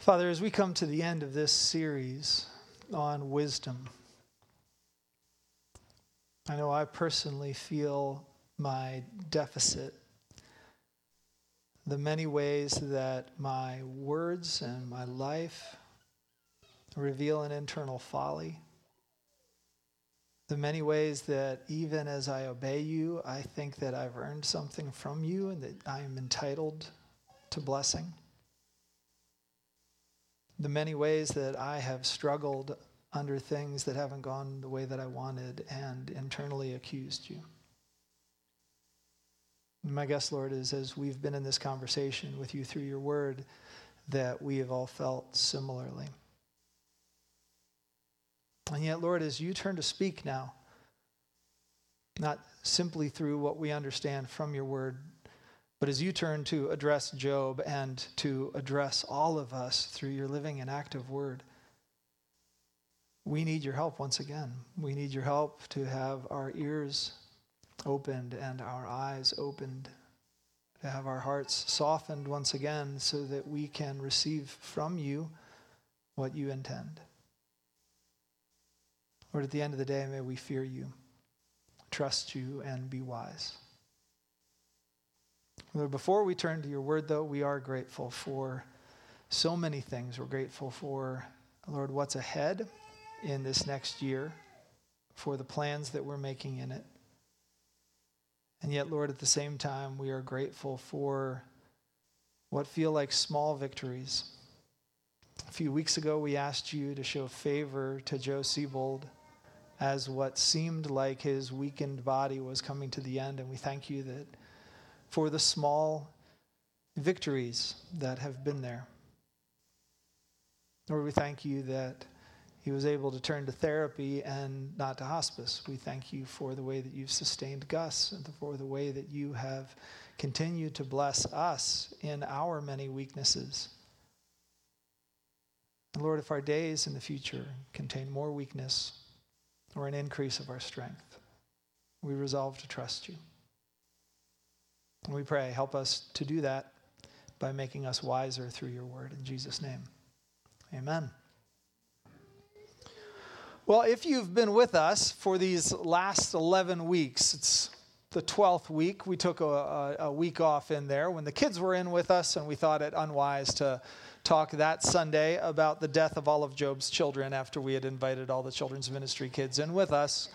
Father, as we come to the end of this series on wisdom, I know I personally feel my deficit, the many ways that my words and my life reveal an internal folly, the many ways that even as I obey you, I think that I've earned something from you and that I am entitled to blessing the many ways that I have struggled under things that haven't gone the way that I wanted and internally accused you. My guess, Lord, is as we've been in this conversation with you through your word, that we have all felt similarly. And yet, Lord, as you turn to speak now, not simply through what we understand from your word, but as you turn to address Job and to address all of us through your living and active word, we need your help once again. We need your help to have our ears opened and our eyes opened, to have our hearts softened once again so that we can receive from you what you intend. Lord, at the end of the day, may we fear you, trust you, and be wise. Lord, before we turn to your word, though, we are grateful for so many things. We're grateful for, Lord, what's ahead in this next year, for the plans that we're making in it. And yet, Lord, at the same time, we are grateful for what feel like small victories. A few weeks ago, we asked you to show favor to Joe Siebold as what seemed like his weakened body was coming to the end. And we thank you that for the small victories that have been there. Lord, we thank you that he was able to turn to therapy and not to hospice. We thank you for the way that you've sustained Gus and for the way that you have continued to bless us in our many weaknesses. Lord, if our days in the future contain more weakness or an increase of our strength, we resolve to trust you. And we pray, help us to do that by making us wiser through your word. In Jesus' name, amen. Well, if you've been with us for these last 11 weeks, it's the 12th week. We took a, a, a, week off in there when the kids were in with us, and we thought it unwise to talk that Sunday about the death of all of Job's children after we had invited all the children's ministry kids in with us.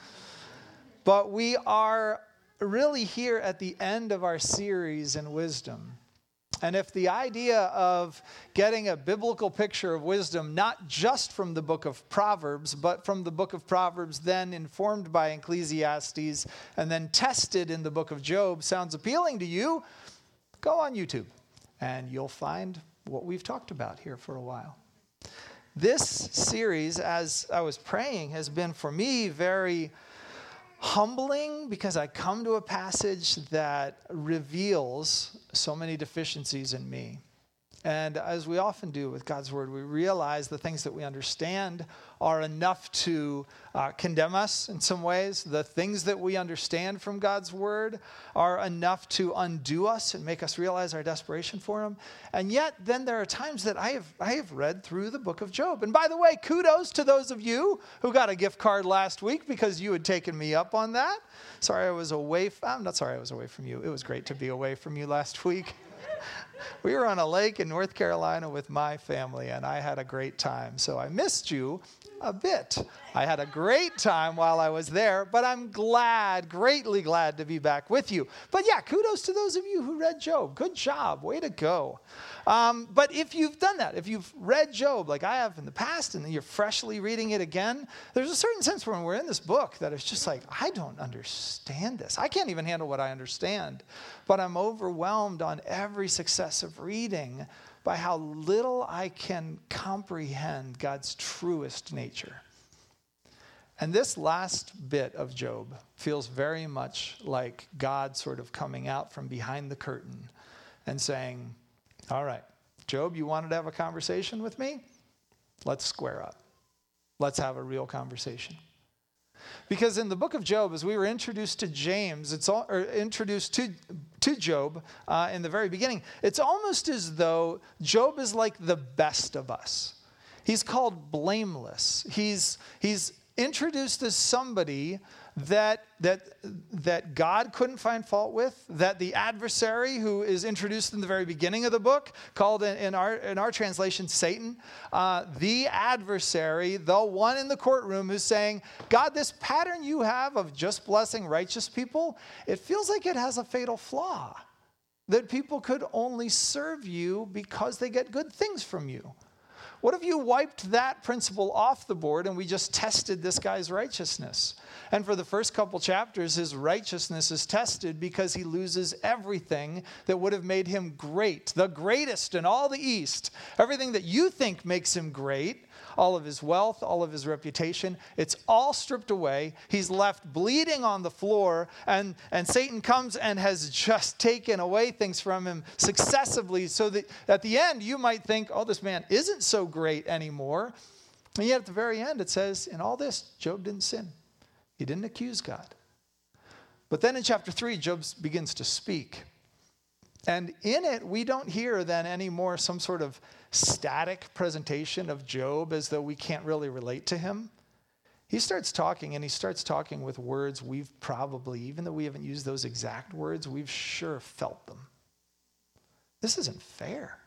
But we are really here at the end of our series in wisdom. And if the idea of getting a biblical picture of wisdom, not just from the book of Proverbs, but from the book of Proverbs, then informed by Ecclesiastes, and then tested in the book of Job, sounds appealing to you, go on YouTube and you'll find what we've talked about here for a while. This series, as I was praying, has been for me very humbling because I come to a passage that reveals so many deficiencies in me. And as we often do with God's word, we realize the things that we understand are enough to uh, condemn us in some ways. The things that we understand from God's word are enough to undo us and make us realize our desperation for Him. And yet, then there are times that I have, I have read through the book of Job. And by the way, kudos to those of you who got a gift card last week because you had taken me up on that. Sorry I was away. From, I'm not sorry I was away from you. It was great to be away from you last week we were on a lake in North Carolina with my family, and I had a great time. So I missed you a bit. I had a great time while I was there, but I'm glad, greatly glad to be back with you. But yeah, kudos to those of you who read Job. Good job. Way to go. Um, but if you've done that, if you've read Job like I have in the past and you're freshly reading it again, there's a certain sense when we're in this book that it's just like, I don't understand this. I can't even handle what I understand. But I'm overwhelmed on every successive reading by how little I can comprehend God's truest nature. And this last bit of Job feels very much like God sort of coming out from behind the curtain and saying, All right, Job, you wanted to have a conversation with me? Let's square up. Let's have a real conversation. Because in the book of Job, as we were introduced to James, it's all, or introduced to to Job uh, in the very beginning. It's almost as though Job is like the best of us. He's called blameless. He's, he's introduced as somebody that, that, that God couldn't find fault with, that the adversary, who is introduced in the very beginning of the book, called in, in our, in our translation Satan, uh, the adversary, the one in the courtroom who's saying, God, this pattern you have of just blessing righteous people, it feels like it has a fatal flaw. That people could only serve you because they get good things from you. What if you wiped that principle off the board and we just tested this guy's righteousness? And for the first couple chapters, his righteousness is tested because he loses everything that would have made him great, the greatest in all the East. Everything that you think makes him great all of his wealth, all of his reputation. It's all stripped away. He's left bleeding on the floor, and, and Satan comes and has just taken away things from him successively, so that at the end you might think, oh, this man isn't so great anymore. And yet at the very end it says, in all this, Job didn't sin, he didn't accuse God. But then in chapter 3, Job begins to speak. And in it, we don't hear then anymore some sort of static presentation of Job as though we can't really relate to him. He starts talking, and he starts talking with words we've probably, even though we haven't used those exact words, we've sure felt them. This isn't fair.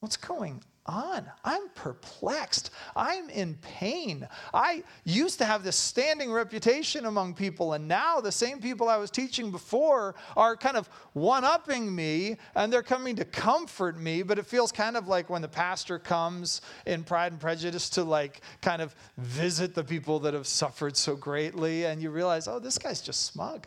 What's going on? I'm perplexed. I'm in pain. I used to have this standing reputation among people, and now the same people I was teaching before are kind of one upping me and they're coming to comfort me. But it feels kind of like when the pastor comes in Pride and Prejudice to like kind of visit the people that have suffered so greatly, and you realize, oh, this guy's just smug.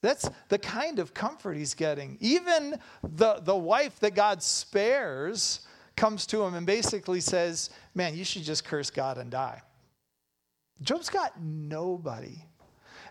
That's the kind of comfort he's getting. Even the, the wife that God spares comes to him and basically says, Man, you should just curse God and die. Job's got nobody.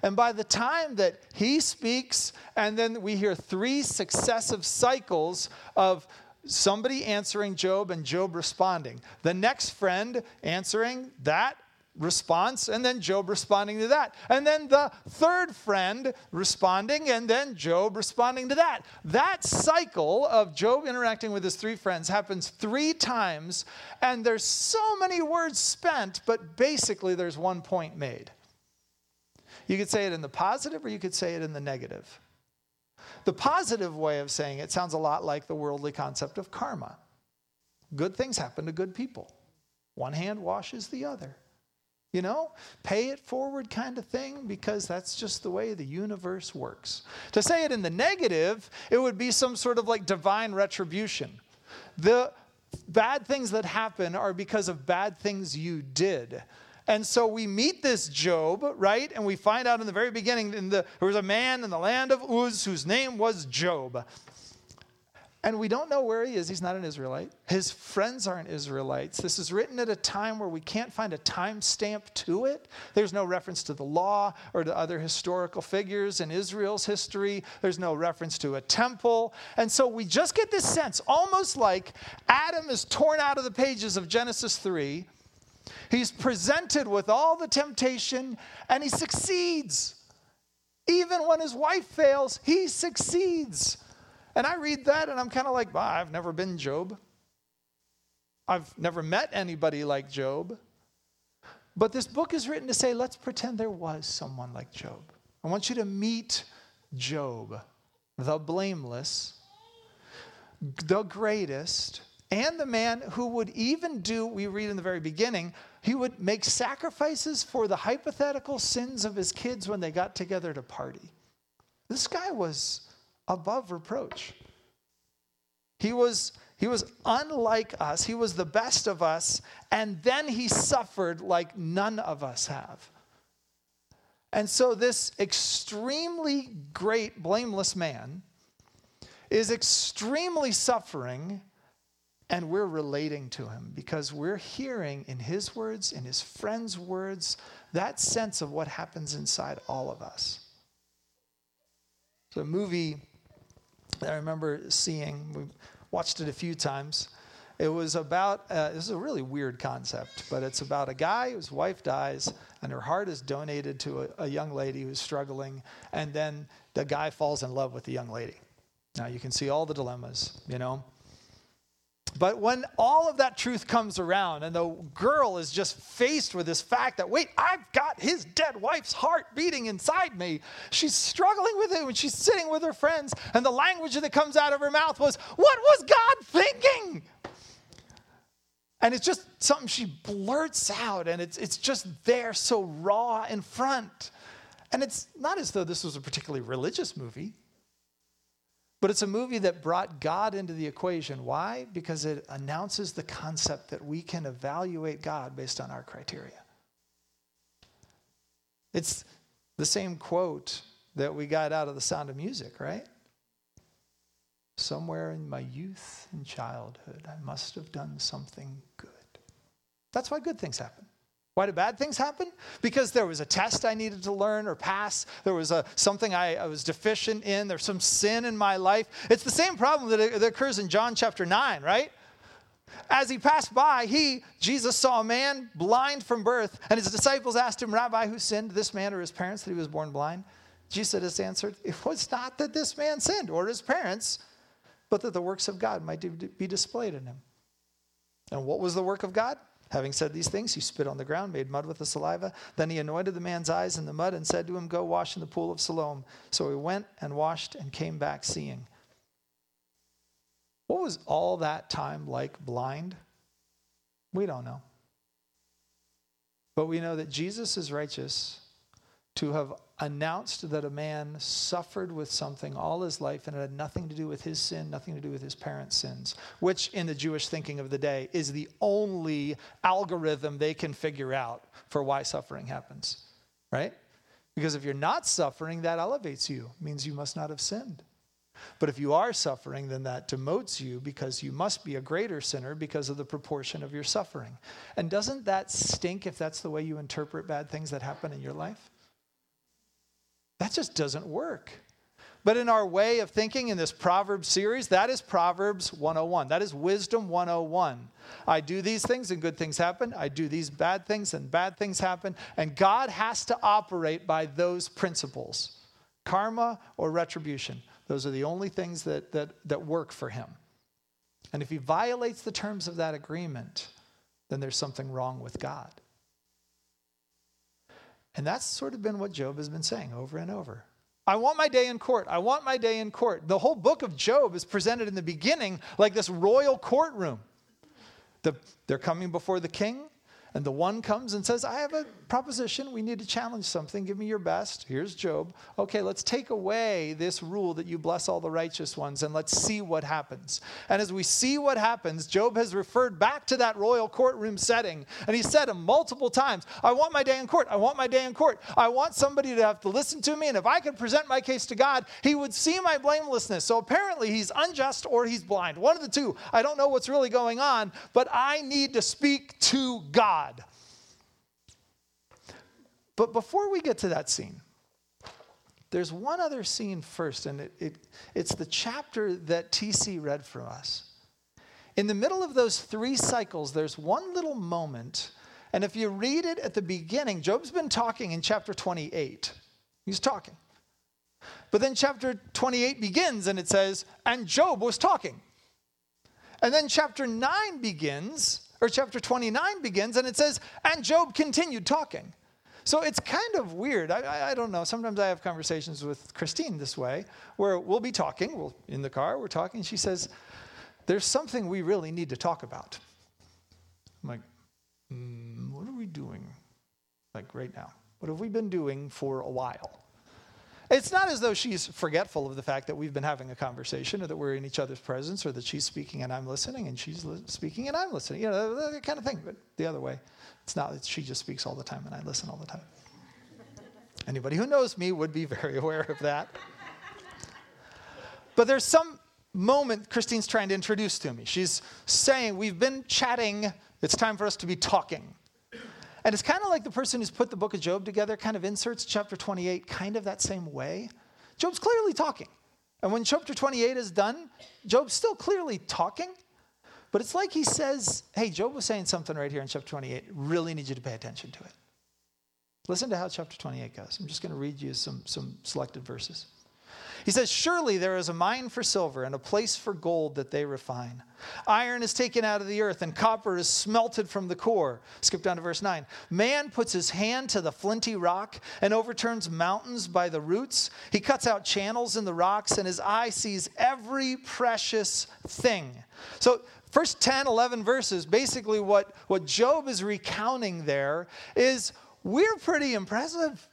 And by the time that he speaks, and then we hear three successive cycles of somebody answering Job and Job responding, the next friend answering that response, and then Job responding to that. And then the third friend responding, and then Job responding to that. That cycle of Job interacting with his three friends happens three times, and there's so many words spent, but basically there's one point made. You could say it in the positive, or you could say it in the negative. The positive way of saying it sounds a lot like the worldly concept of karma. Good things happen to good people. One hand washes the other. You know, pay it forward kind of thing because that's just the way the universe works. To say it in the negative, it would be some sort of like divine retribution. The bad things that happen are because of bad things you did. And so we meet this Job, right? And we find out in the very beginning in the, there was a man in the land of Uz whose name was Job. And we don't know where he is. He's not an Israelite. His friends aren't Israelites. This is written at a time where we can't find a time stamp to it. There's no reference to the law or to other historical figures in Israel's history. There's no reference to a temple. And so we just get this sense, almost like Adam is torn out of the pages of Genesis 3. He's presented with all the temptation and he succeeds. Even when his wife fails, he succeeds. And I read that and I'm kind of like, well, I've never been Job. I've never met anybody like Job. But this book is written to say, let's pretend there was someone like Job. I want you to meet Job, the blameless, the greatest, and the man who would even do, we read in the very beginning, he would make sacrifices for the hypothetical sins of his kids when they got together to party. This guy was above reproach. He was, he was unlike us, he was the best of us, and then he suffered like none of us have. And so, this extremely great, blameless man is extremely suffering, and we're relating to him because we're hearing in his words, in his friends' words, that sense of what happens inside all of us. So, movie I remember seeing. We watched it a few times. It was about, uh, this is a really weird concept, but it's about a guy whose wife dies and her heart is donated to a, a young lady who's struggling, and then the guy falls in love with the young lady. Now you can see all the dilemmas, you know. But when all of that truth comes around and the girl is just faced with this fact that, wait, I've got his dead wife's heart beating inside me, she's struggling with it when she's sitting with her friends, and the language that comes out of her mouth was, What was God thinking? And it's just something she blurts out, and it's, it's just there so raw in front. And it's not as though this was a particularly religious movie. But it's a movie that brought God into the equation. Why? Because it announces the concept that we can evaluate God based on our criteria. It's the same quote that we got out of The Sound of Music, right? Somewhere in my youth and childhood, I must have done something good. That's why good things happen. Why do bad things happen? Because there was a test I needed to learn or pass. There was a, something I, I was deficient in. There's some sin in my life. It's the same problem that, that occurs in John chapter 9, right? As he passed by, he, Jesus, saw a man blind from birth, and his disciples asked him, Rabbi, who sinned, this man or his parents, that he was born blind? Jesus answered, It was not that this man sinned or his parents, but that the works of God might be displayed in him. And what was the work of God? Having said these things, he spit on the ground, made mud with the saliva. Then he anointed the man's eyes in the mud and said to him, Go wash in the pool of Siloam. So he went and washed and came back seeing. What was all that time like blind? We don't know. But we know that Jesus is righteous to have announced that a man suffered with something all his life and it had nothing to do with his sin, nothing to do with his parents' sins, which in the Jewish thinking of the day is the only algorithm they can figure out for why suffering happens, right? Because if you're not suffering, that elevates you, means you must not have sinned. But if you are suffering, then that demotes you because you must be a greater sinner because of the proportion of your suffering. And doesn't that stink if that's the way you interpret bad things that happen in your life? That just doesn't work. But in our way of thinking in this Proverbs series, that is Proverbs 101. That is Wisdom 101. I do these things and good things happen. I do these bad things and bad things happen. And God has to operate by those principles karma or retribution. Those are the only things that, that, that work for him. And if he violates the terms of that agreement, then there's something wrong with God. And that's sort of been what Job has been saying over and over. I want my day in court. I want my day in court. The whole book of Job is presented in the beginning like this royal courtroom. The, they're coming before the king. And the one comes and says, I have a proposition. We need to challenge something. Give me your best. Here's Job. Okay, let's take away this rule that you bless all the righteous ones and let's see what happens. And as we see what happens, Job has referred back to that royal courtroom setting. And he said multiple times, I want my day in court. I want my day in court. I want somebody to have to listen to me. And if I could present my case to God, he would see my blamelessness. So apparently he's unjust or he's blind. One of the two. I don't know what's really going on, but I need to speak to God. God. But before we get to that scene, there's one other scene first, and it, it, it's the chapter that TC read for us. In the middle of those three cycles, there's one little moment, and if you read it at the beginning, Job's been talking in chapter 28. He's talking. But then chapter 28 begins, and it says, and Job was talking. And then chapter 9 begins, or chapter 29 begins and it says, and Job continued talking. So it's kind of weird. I, I, I, don't know. Sometimes I have conversations with Christine this way, where we'll be talking, we'll, in the car, we're talking. She says, There's something we really need to talk about. I'm like, mm, What are we doing? Like right now. What have we been doing for a while? It's not as though she's forgetful of the fact that we've been having a conversation or that we're in each other's presence or that she's speaking and I'm listening and she's li- speaking and I'm listening. You know, that kind of thing. But the other way, it's not that she just speaks all the time and I listen all the time. Anybody who knows me would be very aware of that. But there's some moment Christine's trying to introduce to me. She's saying, We've been chatting, it's time for us to be talking. And it's kind of like the person who's put the book of Job together kind of inserts chapter 28 kind of that same way. Job's clearly talking. And when chapter 28 is done, Job's still clearly talking. but it's like he says, hey, Job was saying something right here in chapter 28. Really need you to pay attention to it. Listen to how chapter 28 goes. I'm just going to read you some, some selected verses. He says, Surely there is a mine for silver and a place for gold that they refine. Iron is taken out of the earth and copper is smelted from the core. Skip down to verse 9. Man puts his hand to the flinty rock and overturns mountains by the roots. He cuts out channels in the rocks and his eye sees every precious thing. So, first 10, 11 verses, basically what, what Job is recounting there is we're pretty impressive.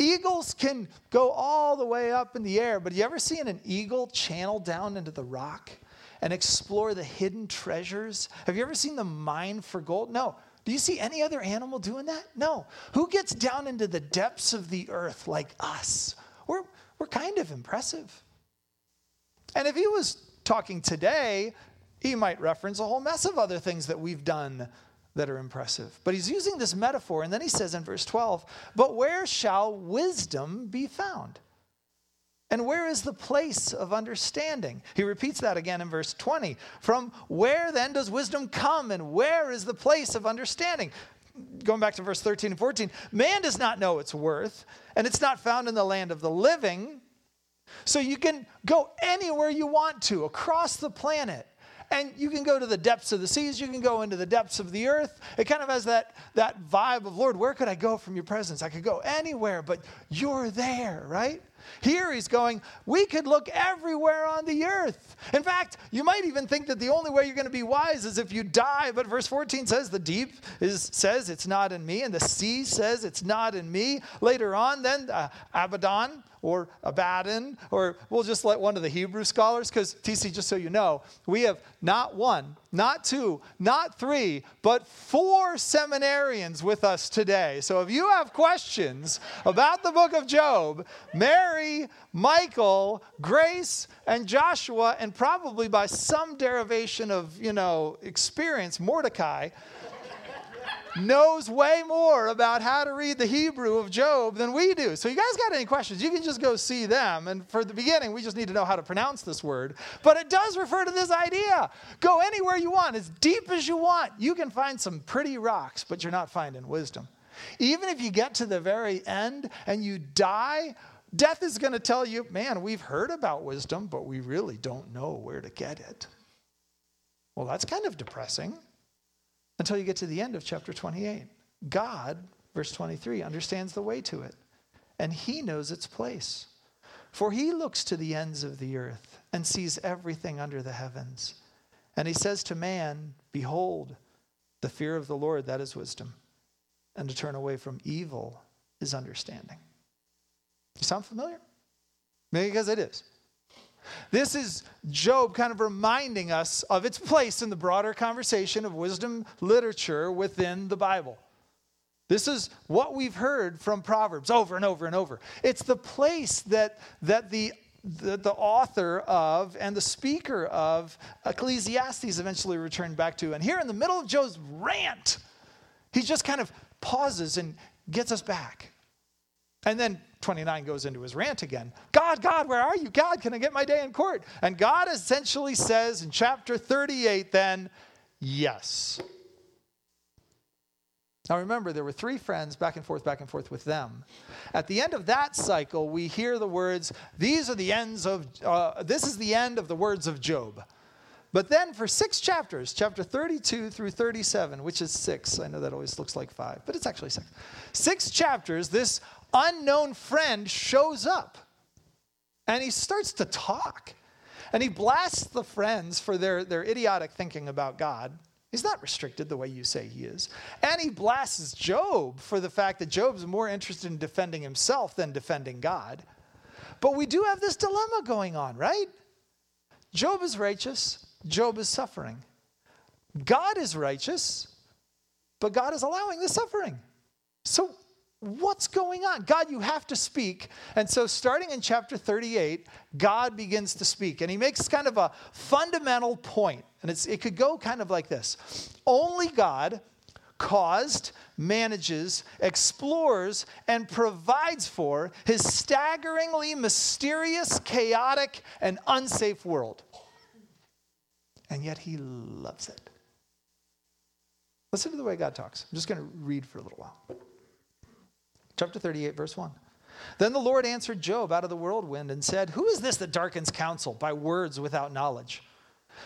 Eagles can go all the way up in the air, but you ever seen an eagle channel down into the rock and explore the hidden treasures? Have you ever seen the mine for gold? No. Do you see any other animal doing that? No. Who gets down into the depths of the earth like us? We're, we're kind of impressive. And if he was talking today, he might reference a whole mess of other things that we've done that are impressive. But he's using this metaphor, and then he says in verse 12, But where shall wisdom be found? And where is the place of understanding? He repeats that again in verse 20. From where then does wisdom come, and where is the place of understanding? Going back to verse 13 and 14, man does not know its worth, and it's not found in the land of the living. So you can go anywhere you want to across the planet and you can go to the depths of the seas, you can go into the depths of the earth. It kind of has that, that vibe of, Lord, where could I go from your presence? I could go anywhere, but you're there, right? Here he's going, we could look everywhere on the earth. In fact, you might even think that the only way you're going to be wise is if you die. But verse 14 says the deep is, says it's not in me, and the sea says it's not in me. Later on, then uh, Abaddon or Abaddon, or we'll just let one of the Hebrew scholars, because TC, just so you know, we have not one, not two, not three, but four seminarians with us today. So if you have questions about the book of Job, Mary, Michael, Grace, and Joshua, and probably by some derivation of, you know, experience, Mordecai knows way more about how to read the Hebrew of Job than we do. So, you guys got any questions? You can just go see them. And for the beginning, we just need to know how to pronounce this word. But it does refer to this idea go anywhere you want, as deep as you want. You can find some pretty rocks, but you're not finding wisdom. Even if you get to the very end and you die, death is going to tell you, man, we've heard about wisdom, but we really don't know where to get it. Well, that's kind of depressing until you get to the end of chapter 28. God, verse 23, understands the way to it, and he knows its place. For he looks to the ends of the earth and sees everything under the heavens. And he says to man, Behold, the fear of the Lord, that is wisdom, and to turn away from evil is understanding. You sound familiar? Maybe because it is. This is Job kind of reminding us of its place in the broader conversation of wisdom literature within the Bible. This is what we've heard from Proverbs over and over and over. It's the place that, that the, the, the author of and the speaker of Ecclesiastes eventually returned back to. And here in the middle of Job's rant, he just kind of pauses and gets us back. And then 29 goes into his rant again. God, God, where are you? God, can I get my day in court? And God essentially says in chapter 38 then, yes. Now remember, there were three friends back and forth, back and forth with them. At the end of that cycle, we hear the words, these are the ends of, uh, this is the end of the words of Job. But then for six chapters, chapter 32 through 37, which is six, I know that always looks like five, but it's actually six. Six chapters, this unknown friend shows up and he starts to talk. And he blasts the friends for their, their idiotic thinking about God. He's not restricted the way you say he is. And he blasts Job for the fact that Job's more interested in defending himself than defending God. But we do have this dilemma going on, right? Job is righteous, Job is suffering. God is righteous, but God is allowing the suffering. So what's going on? God, you have to speak. And so, starting in chapter 38, God begins to speak. And he makes kind of a fundamental point. And it's, it could go kind of like this Only God caused, manages, explores, and provides for his staggeringly mysterious, chaotic, and unsafe world. and yet he loves it. Listen to the way God talks. I'm just going to read for a little while. Chapter 38, verse 1. Then the Lord answered Job out of the whirlwind and said, Who is this that darkens counsel by words without knowledge?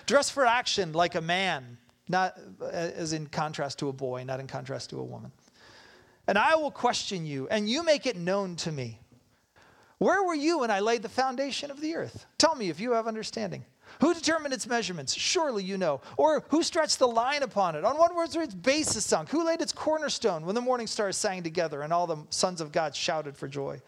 Dress for action like a man, not uh, as in contrast to a boy, not in contrast to a woman. And I will question you, and you make it known to me. Where were you when I laid the foundation of the earth? Tell me if you have understanding. Who determined its measurements? Surely you know. Or who stretched the line upon it? On what were its bases sunk? Who laid its cornerstone when the morning stars sang together and all the sons of God shouted for joy?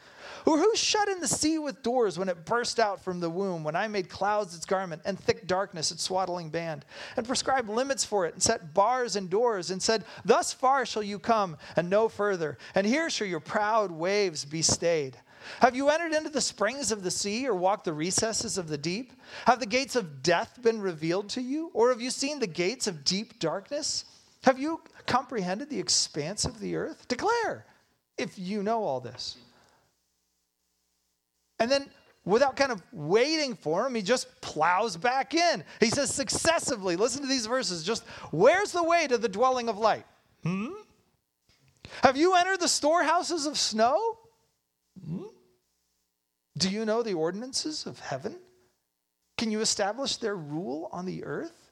Or who shut in the sea with doors when it burst out from the womb, when I made clouds its garment and thick darkness its swaddling band, and prescribed limits for it, and set bars and doors, and said, Thus far shall you come, and no further, and here shall your proud waves be stayed? Have you entered into the springs of the sea or walked the recesses of the deep? Have the gates of death been revealed to you? Or have you seen the gates of deep darkness? Have you comprehended the expanse of the earth? Declare if you know all this. And then, without kind of waiting for him, he just plows back in. He says successively, listen to these verses, just where's the way to the dwelling of light? Hmm? Have you entered the storehouses of snow? Do you know the ordinances of heaven? Can you establish their rule on the earth?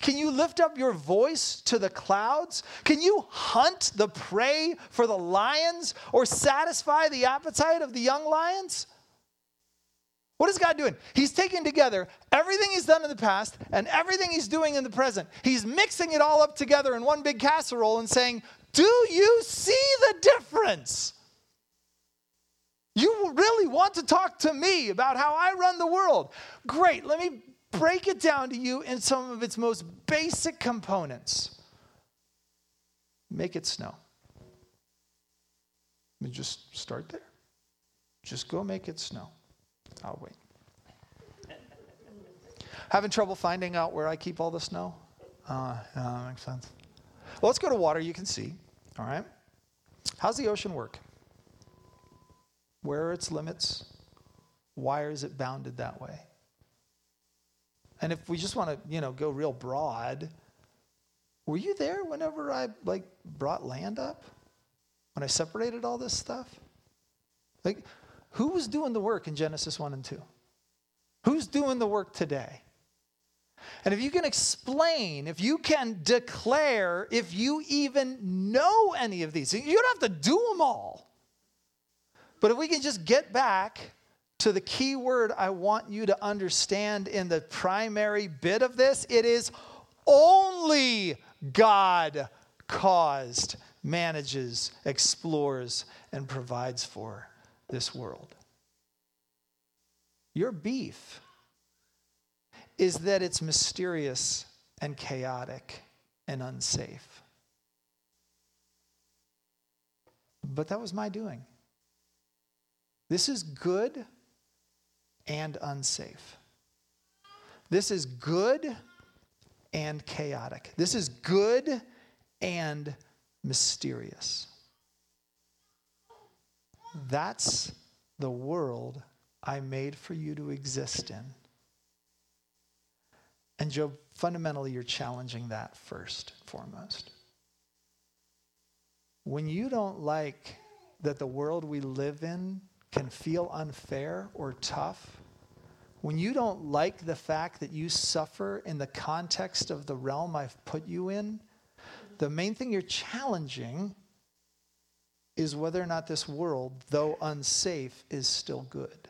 Can you lift up your voice to the clouds? Can you hunt the prey for the lions or satisfy the appetite of the young lions? What is God doing? He's taking together everything he's done in the past and everything he's doing in the present. He's mixing it all up together in one big casserole and saying, Do you see the difference? You really want to talk to me about how I run the world? Great, let me break it down to you in some of its most basic components. Make it snow. Let me just start there. Just go make it snow. I'll wait. Having trouble finding out where I keep all the snow? Uh, that makes sense. Well, let's go to water you can see. All right. How's the ocean work? Where are its limits? Why is it bounded that way? And if we just want to, you know, go real broad, were you there whenever I like brought land up? When I separated all this stuff? Like who was doing the work in Genesis 1 and 2? Who's doing the work today? And if you can explain, if you can declare, if you even know any of these, you don't have to do them all. But if we can just get back to the key word I want you to understand in the primary bit of this, it is only God caused, manages, explores, and provides for this world. Your beef is that it's mysterious and chaotic and unsafe. But that was my doing. This is good and unsafe. This is good and chaotic. This is good and mysterious. That's the world I made for you to exist in. And Job, fundamentally, you're challenging that first and foremost. When you don't like that the world we live in can feel unfair or tough, when you don't like the fact that you suffer in the context of the realm I've put you in, the main thing you're challenging is whether or not this world, though unsafe, is still good.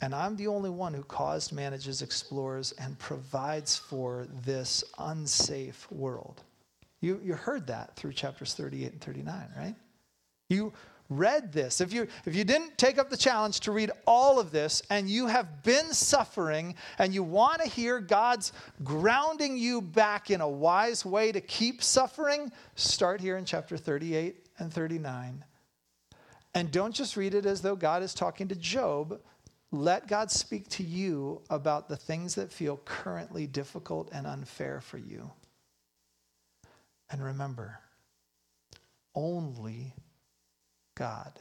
And I'm the only one who caused, manages, explores, and provides for this unsafe world. You, you heard that through chapters 38 and 39, right? You read this, if you, if you didn't take up the challenge to read all of this and you have been suffering and you want to hear God's grounding you back in a wise way to keep suffering, start here in chapter 38 and 39. And don't just read it as though God is talking to Job. Let God speak to you about the things that feel currently difficult and unfair for you. And remember, only God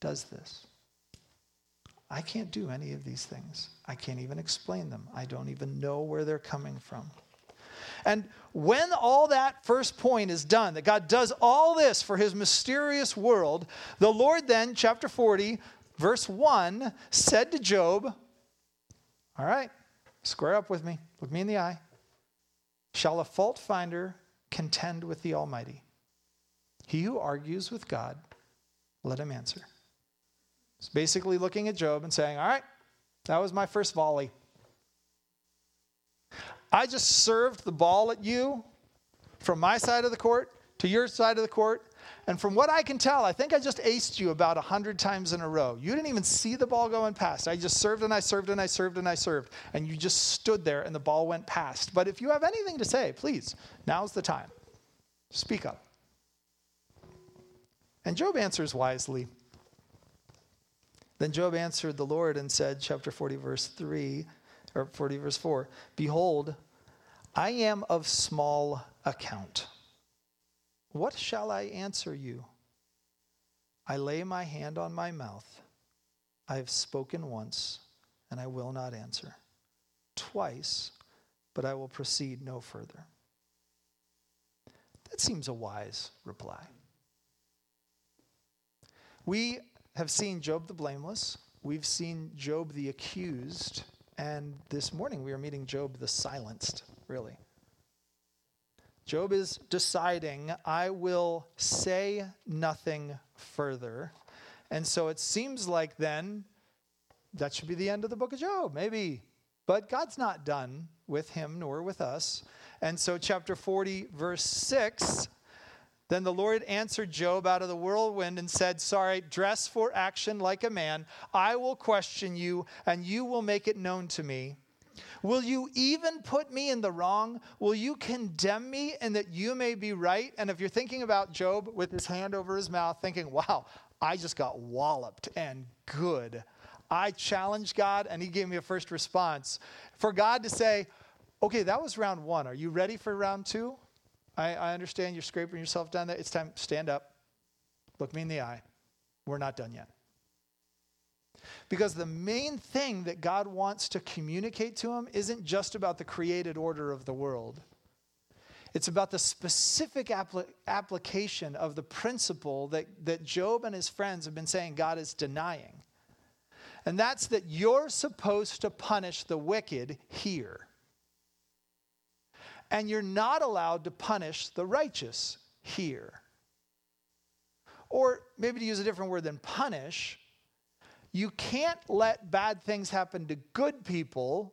does this. I can't do any of these things. I can't even explain them. I don't even know where they're coming from. And when all that first point is done, that God does all this for his mysterious world, the Lord then, chapter 40, verse 1, said to Job, All right, square up with me, look me in the eye. Shall a fault finder contend with the Almighty? He who argues with God, let him answer. It's basically looking at Job and saying, All right, that was my first volley. I just served the ball at you from my side of the court to your side of the court. And from what I can tell, I think I just aced you about 100 times in a row. You didn't even see the ball going past. I just served and I served and I served and I served. And you just stood there and the ball went past. But if you have anything to say, please, now's the time. Speak up. And Job answers wisely. Then Job answered the Lord and said, chapter 40, verse 3, or 40, verse 4 Behold, I am of small account. What shall I answer you? I lay my hand on my mouth. I have spoken once, and I will not answer. Twice, but I will proceed no further. That seems a wise reply. We have seen Job the blameless, we've seen Job the accused, and this morning we are meeting Job the silenced, really. Job is deciding, I will say nothing further. And so it seems like then that should be the end of the book of Job, maybe. But God's not done with him nor with us. And so, chapter 40, verse 6 then the Lord answered Job out of the whirlwind and said, Sorry, dress for action like a man. I will question you, and you will make it known to me. Will you even put me in the wrong? Will you condemn me and that you may be right? And if you're thinking about Job with his hand over his mouth, thinking, wow, I just got walloped and good. I challenged God and he gave me a first response. For God to say, okay, that was round one. Are you ready for round two? I, I understand you're scraping yourself down there. It's time, stand up. Look me in the eye. We're not done yet. Because the main thing that God wants to communicate to him isn't just about the created order of the world. It's about the specific apl- application of the principle that, that Job and his friends have been saying God is denying. And that's that you're supposed to punish the wicked here and you're not allowed to punish the righteous here. Or maybe to use a different word than punish, you can't let bad things happen to good people,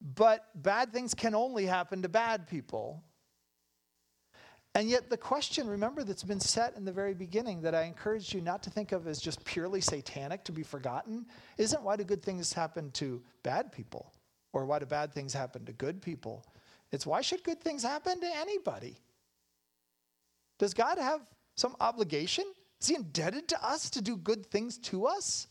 but bad things can only happen to bad people. And yet, the question, remember, that's been set in the very beginning that I encouraged you not to think of as just purely satanic to be forgotten isn't why do good things happen to bad people or why do bad things happen to good people. It's why should good things happen to anybody? Does God have some obligation? Is he indebted to us to do good things to us?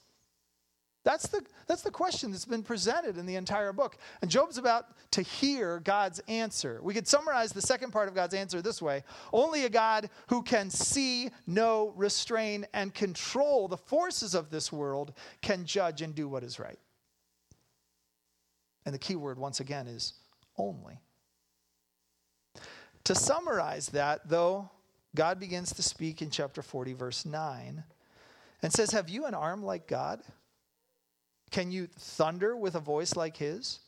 That's the, that's the question that's been presented in the entire book. And Job's about to hear God's answer. We could summarize the second part of God's answer this way Only a God who can see, know, restrain, and control the forces of this world can judge and do what is right. And the key word, once again, is only. To summarize that, though, God begins to speak in chapter 40, verse 9, and says, Have you an arm like God? Can you thunder with a voice like his?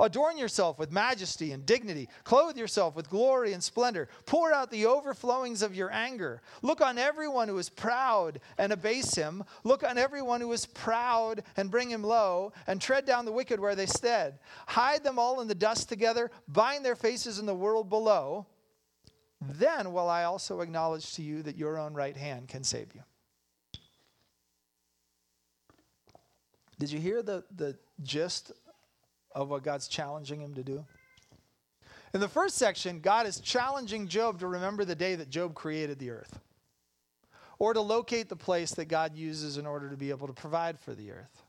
Adorn yourself with majesty and dignity. Clothe yourself with glory and splendor. Pour out the overflowings of your anger. Look on everyone who is proud and abase him. Look on everyone who is proud and bring him low, and tread down the wicked where they stead. Hide them all in the dust together. Bind their faces in the world below. Then will I also acknowledge to you that your own right hand can save you. Did you hear the, the gist of what God's challenging him to do? In the first section, God is challenging Job to remember the day that Job created the earth, or to locate the place that God uses in order to be able to provide for the earth,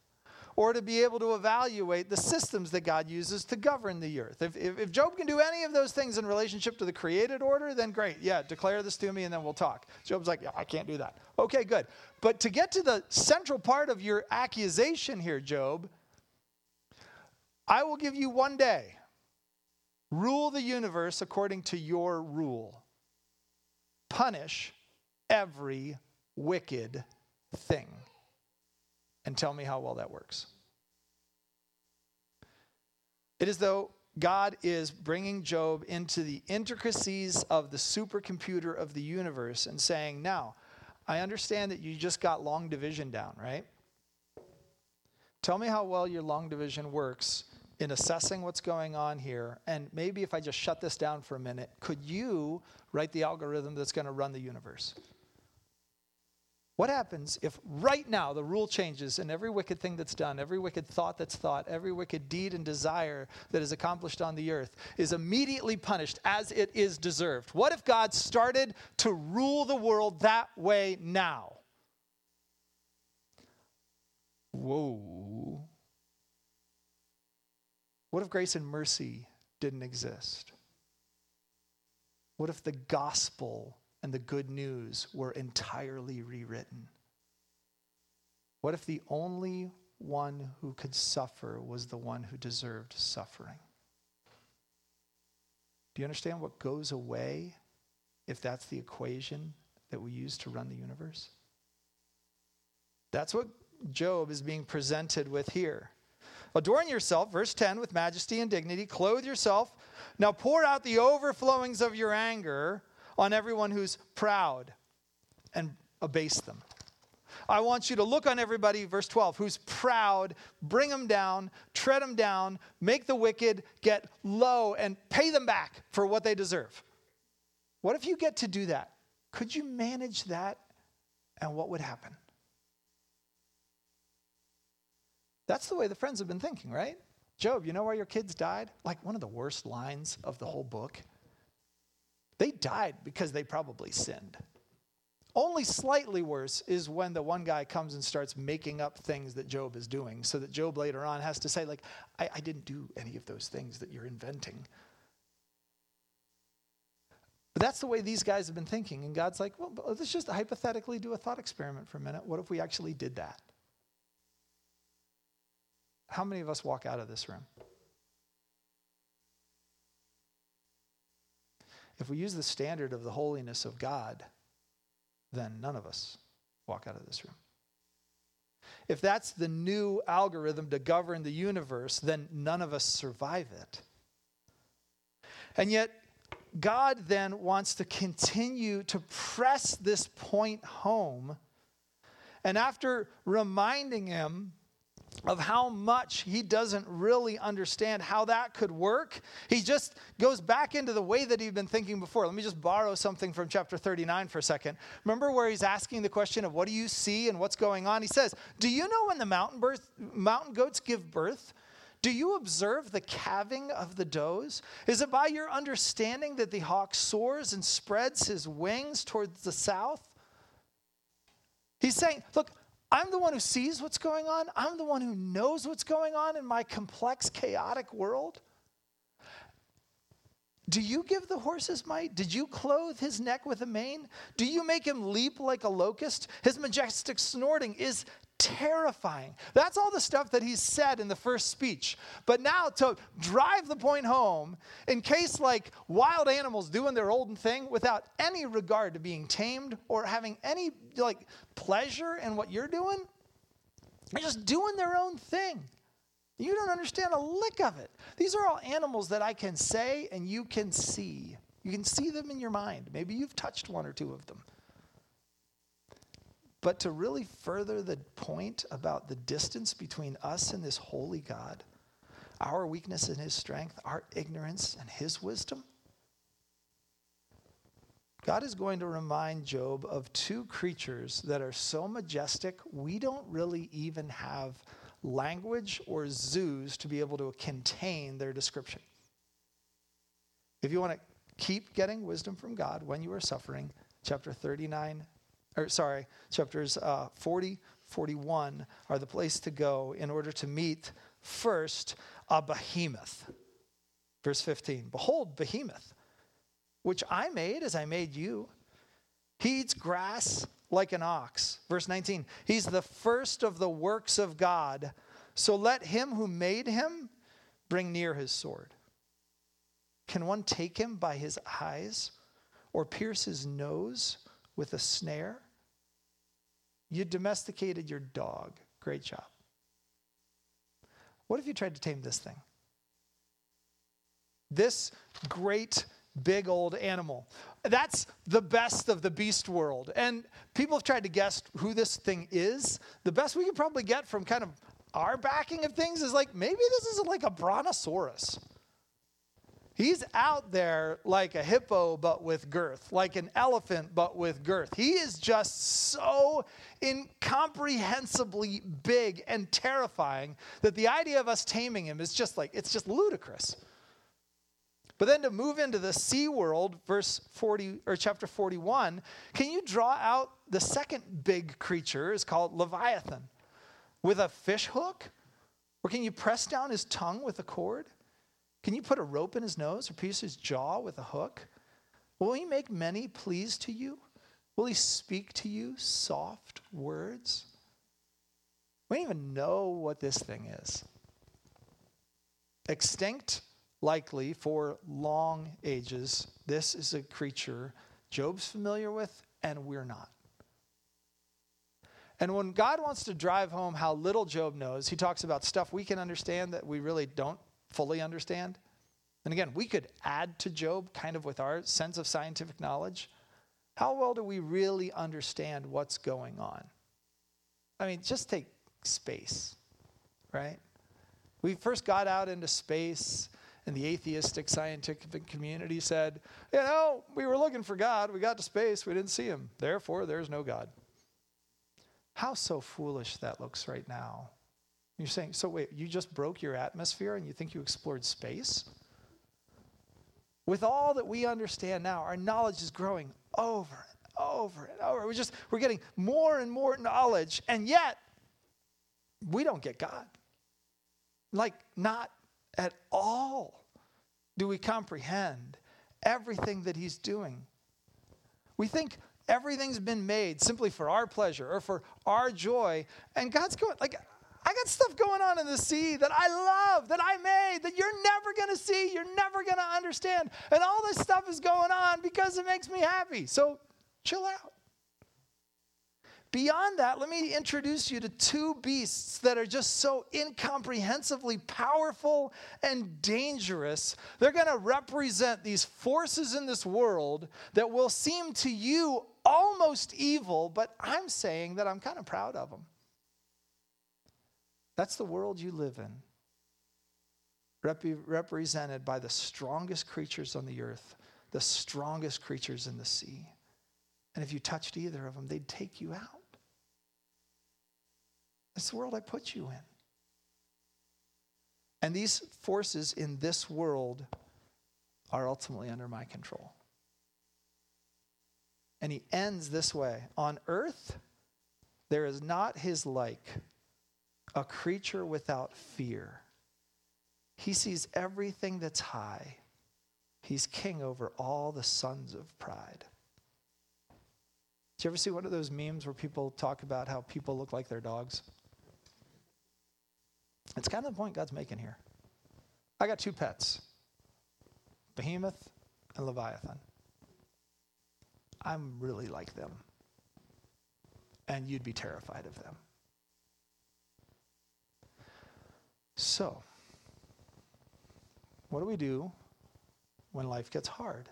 or to be able to evaluate the systems that God uses to govern the earth. If, if, if, Job can do any of those things in relationship to the created order, then great. Yeah, declare this to me and then we'll talk. Job's like, yeah, I can't do that. Okay, good. But to get to the central part of your accusation here, Job, I will give you one day. Rule the universe according to your rule. Punish every wicked thing and tell me how well that works. It is though God is bringing Job into the intricacies of the supercomputer of the universe and saying, Now, I understand that you just got long division down, right? Tell me how well your long division works in assessing what's going on here. And maybe if I just shut this down for a minute, could you write the algorithm that's going to run the universe? What happens if right now the rule changes and every wicked thing that's done, every wicked thought that's thought, every wicked deed and desire that is accomplished on the earth is immediately punished as it is deserved? What if God started to rule the world that way now? Whoa. What if grace and mercy didn't exist? What if the gospel and the good news were entirely rewritten? What if the only one who could suffer was the one who deserved suffering? Do you understand what goes away if that's the equation that we use to run the universe? That's what Job is being presented with here. Adorn yourself, verse 10, with majesty and dignity. Clothe yourself. Now pour out the overflowings of your anger on everyone who's proud and abase them. I want you to look on everybody, verse 12, who's proud, bring them down, tread them down, make the wicked get low, and pay them back for what they deserve. What if you get to do that? Could you manage that? And what would happen? That's the way the friends have been thinking, right? Job, you know why your kids died? Like one of the worst lines of the whole book. They died because they probably sinned. Only slightly worse is when the one guy comes and starts making up things that Job is doing, so that Job later on has to say, like, I, I didn't do any of those things that you're inventing. But that's the way these guys have been thinking. And God's like, well, let's just hypothetically do a thought experiment for a minute. What if we actually did that? How many of us walk out of this room? If we use the standard of the holiness of God, then none of us walk out of this room. If that's the new algorithm to govern the universe, then none of us survive it. And yet, God then wants to continue to press this point home. And after reminding him of how much he doesn't really understand how that could work. He just goes back into the way that he'd been thinking before. Let me just borrow something from chapter 39 for a second. Remember where he's asking the question of what do you see and what's going on? He says, Do you know when the mountain, birth, mountain goats give birth? Do you observe the calving of the does? Is it by your understanding that the hawk soars and spreads his wings towards the south? He's saying, Look, I'm the one who sees what's going on. I'm the one who knows what's going on in my complex, chaotic world. Do you give the horse his might? Did you clothe his neck with a mane? Do you make him leap like a locust? His majestic snorting is terrifying. That's all the stuff that he said in the first speech. But now to drive the point home, in case like wild animals doing their old thing without any regard to being tamed or having any like pleasure in what you're doing, they're just doing their own thing. You don't understand a lick of it. These are all animals that I can say and you can see. You can see them in your mind. Maybe you've touched one or two of them. But to really further the point about the distance between us and this holy God, our weakness and his strength, our ignorance and his wisdom, God is going to remind Job of two creatures that are so majestic, we don't really even have language or zoos to be able to contain their description. If you want to keep getting wisdom from God when you are suffering, chapter 39 or sorry, chapters uh, 40, 41 are the place to go in order to meet first a behemoth. Verse 15 Behold, behemoth, which I made as I made you. He eats grass like an ox. Verse 19 He's the first of the works of God. So let him who made him bring near his sword. Can one take him by his eyes or pierce his nose with a snare? You domesticated your dog. Great job. What if you tried to tame this thing? This great big old animal. That's the best of the beast world. And people have tried to guess who this thing is. The best we can probably get from kind of our backing of things is like maybe this is like a brontosaurus. He's out there like a hippo, but with girth, like an elephant, but with girth. He is just so incomprehensibly big and terrifying that the idea of us taming him is just like, it's just ludicrous. But then to move into the sea world, verse 40 or chapter 41, can you draw out the second big creature is called Leviathan with a fish hook? Or can you press down his tongue with a cord? Can you put a rope in his nose or pierce his jaw with a hook? Will he make many pleas to you? Will he speak to you soft words? We don't even know what this thing is. Extinct, likely, for long ages. This is a creature Job's familiar with, and we're not. And when God wants to drive home how little Job knows, he talks about stuff we can understand that we really don't fully understand. And again, we could add to Job kind of with our sense of scientific knowledge. How well do we really understand what's going on? I mean, just take space, right? We first got out into space, and the atheistic scientific community said, you know, we were looking for God. We got to space, we didn't see him. Therefore, there's no God. How so foolish that looks right now. You're saying, so wait, you just broke your atmosphere and you think you explored space? With all that we understand now, our knowledge is growing over and over and over. We're just we're getting more and more knowledge, and yet we don't get God. Like not at all do we comprehend everything that he's doing. We think everything's been made simply for our pleasure or for our joy, and God's going like I got stuff going on in the sea that I love, that I made, that you're never going to see, you're never going to understand. And all this stuff is going on because it makes me happy. So chill out. Beyond that, let me introduce you to two beasts that are just so incomprehensibly powerful and dangerous. They're going to represent these forces in this world that will seem to you almost evil, but I'm saying that I'm kind of proud of them. That's the world you live in, Rep- represented by the strongest creatures on the earth, the strongest creatures in the sea. And if you touched either of them, they'd take you out. That's the world I put you in. And these forces in this world are ultimately under my control. And he ends this way On earth, there is not his like a creature without fear. He sees everything that's high. He's king over all the sons of pride. Did you ever see one of those memes where people talk about how people look like their dogs? It's kind of the point God's making here. I got two pets Behemoth and Leviathan. I'm really like them. And you'd be terrified of them. So, what do we do when life gets hard?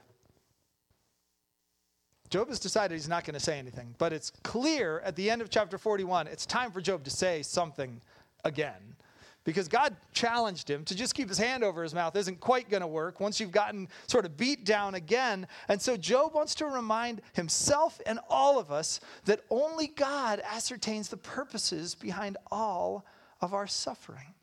Job has decided he's not going to say anything, but it's clear at the end of chapter 41, it's time for Job to say something again. Because God challenged him to just keep his hand over his mouth isn't quite going to work once you've gotten sort of beat down again. And so Job wants to remind himself and all of us that only God ascertains the purposes behind all of our suffering.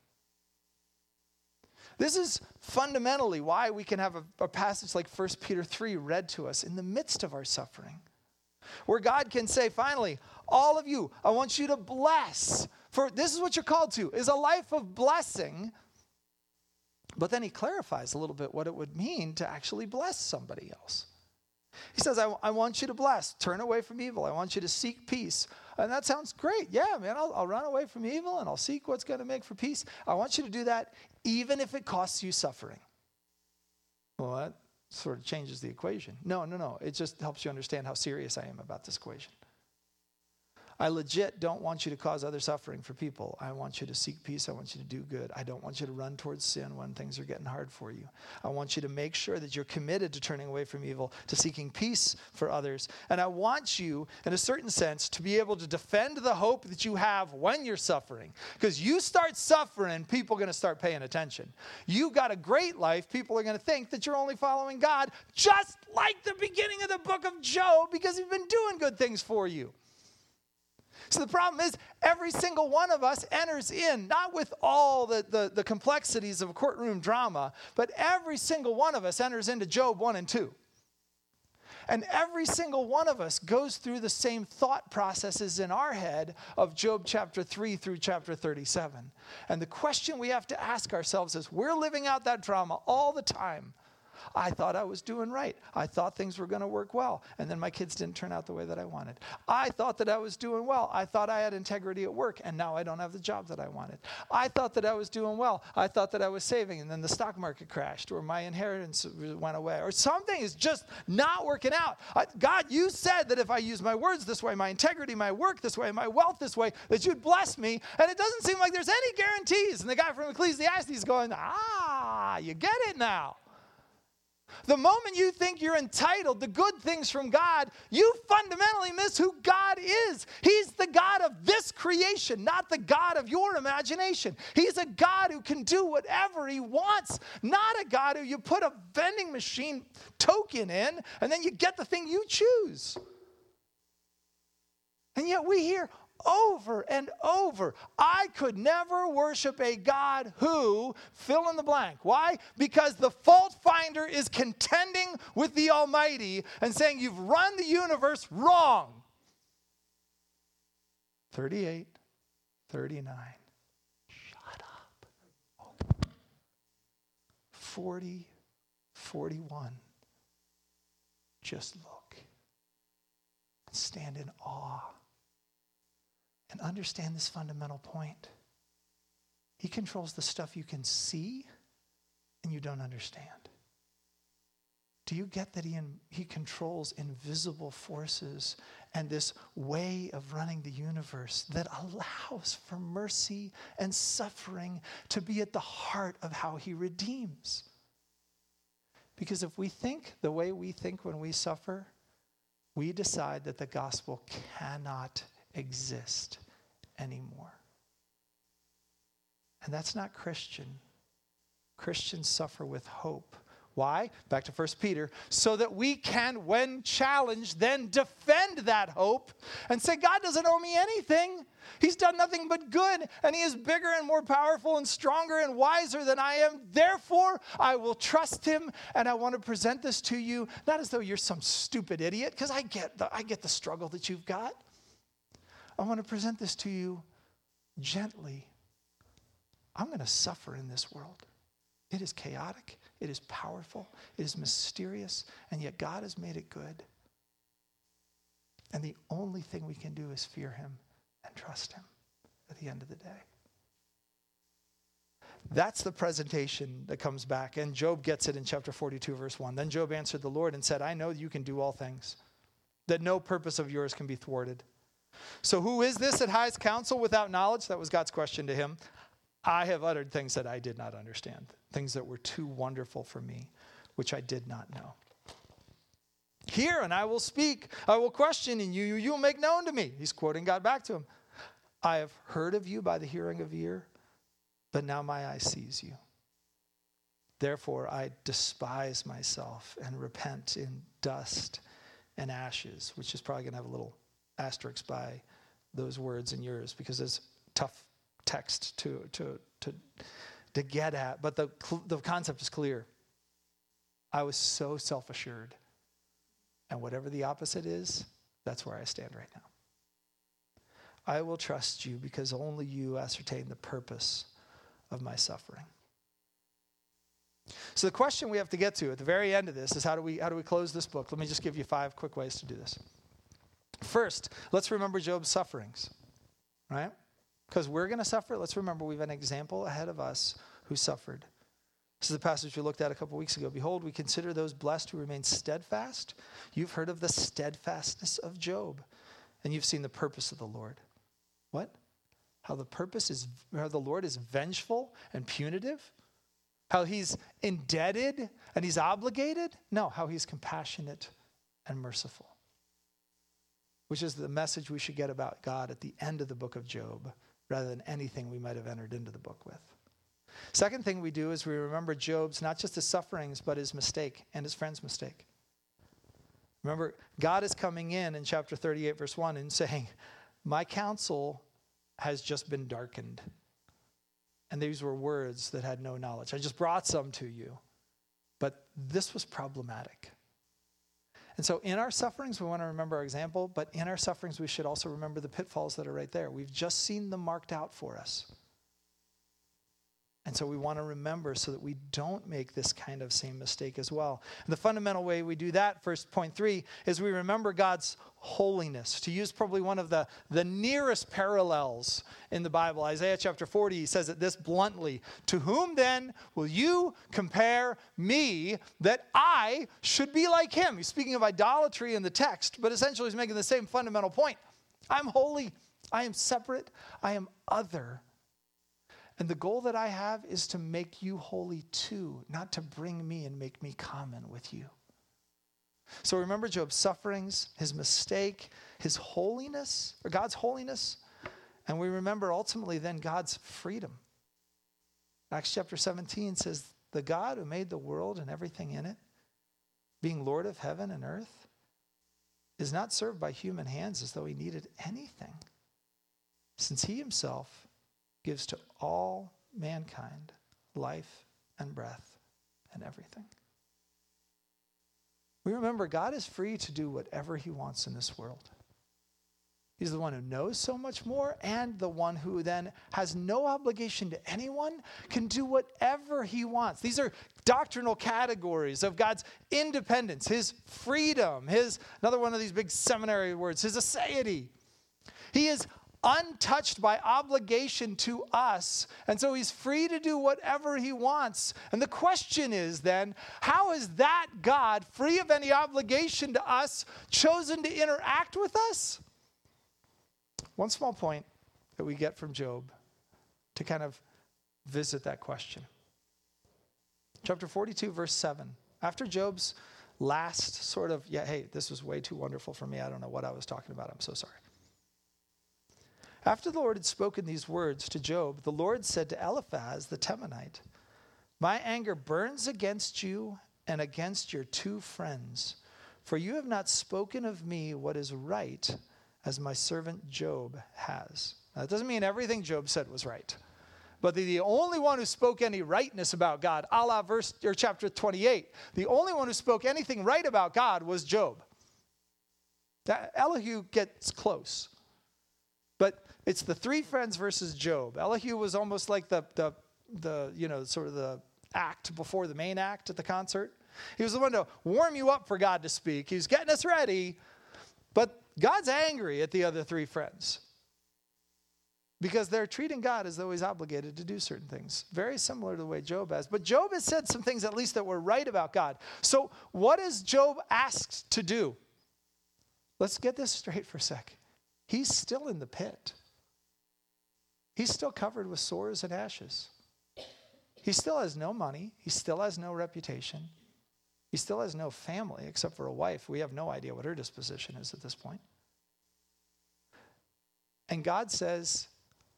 This is fundamentally why we can have a, a passage like 1 Peter 3 read to us in the midst of our suffering, where God can say, finally, all of you, I want you to bless. For this is what you're called to, is a life of blessing. But then he clarifies a little bit what it would mean to actually bless somebody else. He says, I, I want you to bless, turn away from evil. I want you to seek peace. And that sounds great. Yeah, man, I'll, I'll run away from evil and I'll seek what's going to make for peace. I want you to do that even if it costs you suffering. Well, that sort of changes the equation. No, no, no. It just helps you understand how serious I am about this equation. I legit don't want you to cause other suffering for people. I want you to seek peace. I want you to do good. I don't want you to run towards sin when things are getting hard for you. I want you to make sure that you're committed to turning away from evil, to seeking peace for others. And I want you, in a certain sense, to be able to defend the hope that you have when you're suffering. Because you start suffering, people are going to start paying attention. You got a great life, people are going to think that you're only following God, just like the beginning of the book of Job, because he's been doing good things for you. So the problem is, every single one of us enters in, not with all the, the, the, complexities of a courtroom drama, but every single one of us enters into Job 1 and 2. And every single one of us goes through the same thought processes in our head of Job chapter 3 through chapter 37. And the question we have to ask ourselves is we're living out that drama all the time. I thought I was doing right. I thought things were going to work well. And then my kids didn't turn out the way that I wanted. I thought that I was doing well. I thought I had integrity at work. And now I don't have the job that I wanted. I thought that I was doing well. I thought that I was saving. And then the stock market crashed or my inheritance went away or something is just not working out. I, God, you said that if I use my words this way, my integrity, my work this way, my wealth this way, that you'd bless me. And it doesn't seem like there's any guarantees. And the guy from Ecclesiastes is going, ah, you get it now. The moment you think you're entitled to good things from God, you fundamentally miss who God is. He's the God of this creation, not the God of your imagination. He's a God who can do whatever He wants, not a God who you put a vending machine token in and then you get the thing you choose. And yet we hear, over and over. I could never worship a God who, fill in the blank. Why? Because the fault finder is contending with the Almighty and saying, You've run the universe wrong. 38, 39. Shut up. Oh. 40, 41. Just look. Stand in awe and understand this fundamental point. He controls the stuff you can see and you don't understand. Do you get that he, in, he controls invisible forces and this way of running the universe that allows for mercy and suffering to be at the heart of how he redeems? Because if we think the way we think when we suffer, we decide that the gospel cannot exist anymore. And that's not Christian. Christians suffer with hope. Why? Back to 1 Peter. So that we can, when challenged, then defend that hope and say, God doesn't owe me anything. He's done nothing but good, and He is bigger and more powerful and stronger and wiser than I am. Therefore, I will trust Him, and I want to present this to you, not as though you're some stupid idiot, because I get the, I get the struggle that you've got. I want to present this to you gently. I'm going to suffer in this world. It is chaotic, it is powerful, it is mysterious, and yet God has made it good. And the only thing we can do is fear Him and trust Him at the end of the day. That's the presentation that comes back. And Job gets it in chapter 42, verse 1. Then Job answered the Lord and said, I know you can do all things, that no purpose of yours can be thwarted. So, who is this that hides counsel without knowledge? That was God's question to him. I have uttered things that I did not understand, things that were too wonderful for me, which I did not know. Hear, and I will speak. I will question, and you, you will make known to me. He's quoting God back to him. I have heard of you by the hearing of ear, but now my eye sees you. Therefore, I despise myself and repent in dust and ashes, which is probably going to have a little asterisk by those words in yours because it's tough text to, to, to, to get at. But the, the concept is clear. I was so self assured. And whatever the opposite is, that's where I stand right now. I will trust you because only you ascertain the purpose of my suffering. So the question we have to get to at the very end of this is how do we how do we close this book? Let me just give you five quick ways to do this. First, let's remember Job's sufferings. Right? Because we're going to suffer, let's remember we have an example ahead of us who suffered. This is the passage we looked at a couple weeks ago. Behold, we consider those blessed who remain steadfast. You've heard of the steadfastness of Job, and you've seen the purpose of the Lord. What? How the purpose is, how the Lord is vengeful and punitive? How he's indebted and he's obligated? No, how he's compassionate and merciful. Which is the message we should get about God at the end of the book of Job, rather than anything we might have entered into the book with. Second thing we do is we remember Job's not just his sufferings, but his mistake and his friend's mistake. Remember, God is coming in in chapter 38, verse 1, and saying, My counsel has just been darkened. And these were words that had no knowledge. I just brought some to you, but this was problematic. And so, in our sufferings, we want to remember our example, but in our sufferings, we should also remember the pitfalls that are right there. We've just seen them marked out for us. And so we want to remember so that we don't make this kind of same mistake as well. And the fundamental way we do that, first point three, is we remember God's holiness. To use probably one of the, the nearest parallels in the Bible, Isaiah chapter 40 he says it this bluntly To whom then will you compare me that I should be like him? He's speaking of idolatry in the text, but essentially he's making the same fundamental point. I'm holy, I am separate, I am other and the goal that I have is to make you holy too, not to bring me and make me common with you. So remember Job's sufferings, his mistake, his holiness, or God's holiness, and we remember ultimately then God's freedom. Acts chapter 17 says, The God who made the world and everything in it, being Lord of heaven and earth, is not served by human hands as though he needed anything, since he himself gives to all mankind life and breath and everything. We remember God is free to do whatever he wants in this world. He's the one who knows so much more, and the one who then has no obligation to anyone, can do whatever he wants. These are doctrinal categories of God's independence, his freedom, his, another one of these big seminary words, his aseity. He is untouched by obligation to us. And so he's free to do whatever he wants. And the question is then, how is that God, free of any obligation to us, chosen to interact with us? One small point that we get from Job to kind of visit that question. Chapter 42, verse 7. After Job's last sort of, yeah, hey, this was way too wonderful for me. I don't know what I was talking about. I'm so sorry. After the Lord had spoken these words to Job, the Lord said to Eliphaz the Temanite, My anger burns against you and against your two friends, for you have not spoken of me what is right, as my servant Job has. Now, that doesn't mean everything Job said was right. But the, only one who spoke any rightness about God, a la verse or chapter 28, the only one who spoke anything right about God was Job. That Elihu gets close. It's the three friends versus Job. Elihu was almost like the, the, the, you know, sort of the act before the main act at the concert. He was the one to warm you up for God to speak. He was getting us ready. But God's angry at the other three friends because they're treating God as though he's obligated to do certain things. Very similar to the way Job has. But Job has said some things, at least, that were right about God. So, what is Job asked to do? Let's get this straight for a sec. He's still in the pit. He's still covered with sores and ashes. He still has no money. He still has no reputation. He still has no family except for a wife. We have no idea what her disposition is at this point. And God says,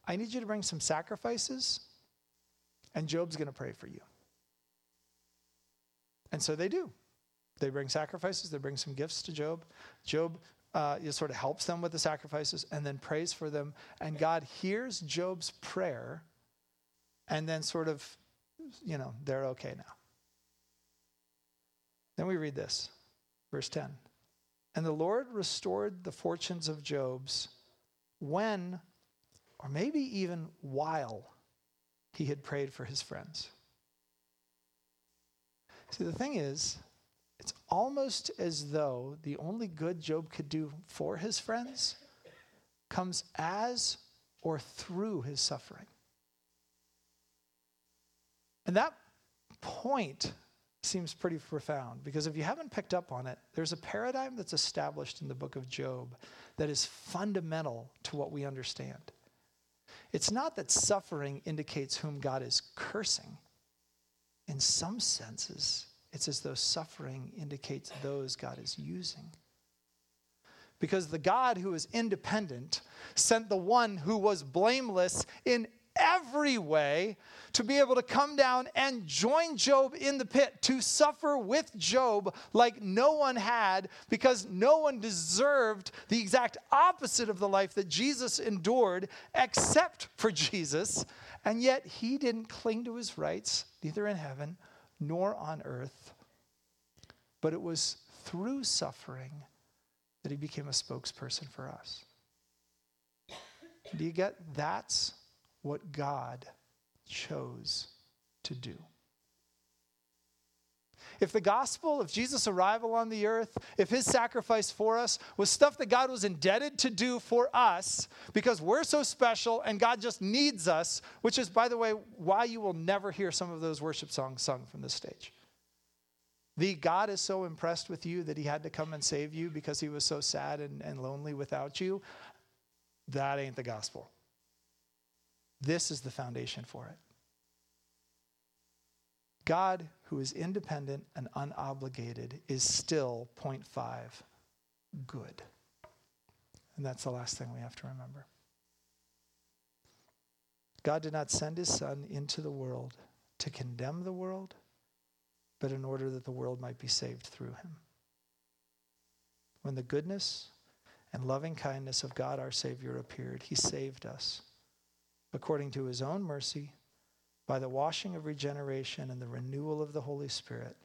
I need you to bring some sacrifices, and Job's going to pray for you. And so they do. They bring sacrifices, they bring some gifts to Job. Job uh, it sort of helps them with the sacrifices and then prays for them. And God hears Job's prayer and then sort of, you know, they're okay now. Then we read this, verse 10. And the Lord restored the fortunes of Job's when, or maybe even while, he had prayed for his friends. See, the thing is, it's almost as though the only good Job could do for his friends comes as or through his suffering. And that point seems pretty profound because if you haven't picked up on it, there's a paradigm that's established in the book of Job that is fundamental to what we understand. It's not that suffering indicates whom God is cursing. In some senses, it's as though suffering indicates those God is using. Because the God who is independent sent the one who was blameless in every way to be able to come down and join Job in the pit, to suffer with Job like no one had, because no one deserved the exact opposite of the life that Jesus endured, except for Jesus. And yet he didn't cling to his rights, neither in heaven nor on earth. But it was through suffering that he became a spokesperson for us. Do you get that's what God chose to do. If the gospel, if Jesus' arrival on the earth, if his sacrifice for us was stuff that God was indebted to do for us because we're so special and God just needs us, which is, by the way, why you will never hear some of those worship songs sung from this stage. The God is so impressed with you that he had to come and save you because he was so sad and, and lonely without you. That ain't the gospel. This is the foundation for it. God, who is independent and unobligated, is still, point five, good. And that's the last thing we have to remember. God did not send his Son into the world to condemn the world, but in order that the world might be saved through him. When the goodness and loving kindness of God our Savior appeared, he saved us according to his own mercy, by the washing of regeneration and the renewal of the Holy Spirit,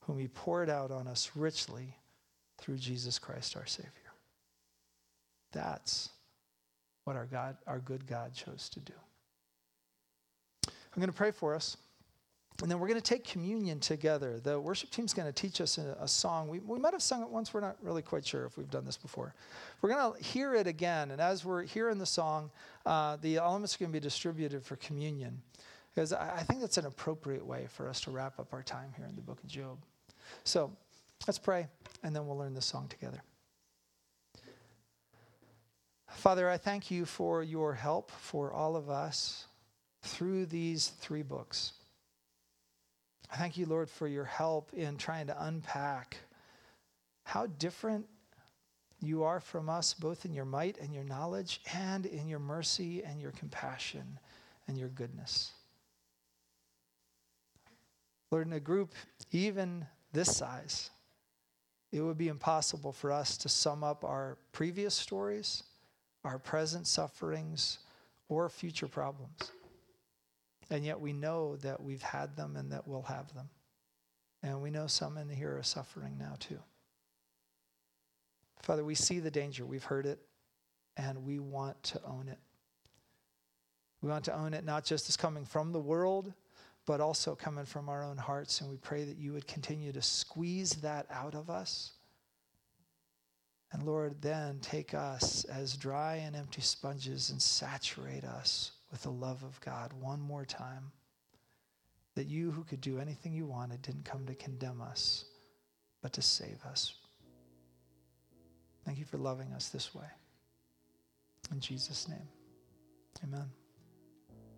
whom he poured out on us richly through Jesus Christ our Savior. That's what our God, our good God chose to do. I'm going to pray for us. And then we're going to take communion together. The worship team's going to teach us a, a, song. We, we might have sung it once. We're not really quite sure if we've done this before. We're going to hear it again. And as we're hearing the song, uh, the elements are going to be distributed for communion. Because I, think that's an appropriate way for us to wrap up our time here in the book of Job. So let's pray, and then we'll learn this song together. Father, I thank you for your help for all of us through these three books. I thank you, Lord, for your help in trying to unpack how different you are from us, both in your might and your knowledge, and in your mercy and your compassion and your goodness. Lord, in a group even this size, it would be impossible for us to sum up our previous stories, our present sufferings, or future problems. And yet we know that we've had them and that we'll have them. And we know some in here are suffering now too. Father, we see the danger. We've heard it, and we want to own it. We want to own it not just as coming from the world, but also coming from our own hearts. And we pray that you would continue to squeeze that out of us. And Lord, then take us as dry and empty sponges and saturate us with the love of God one more time. That you, who could do anything you wanted, didn't come to condemn us, but to save us. Thank you for loving us this way. In Jesus' name, amen.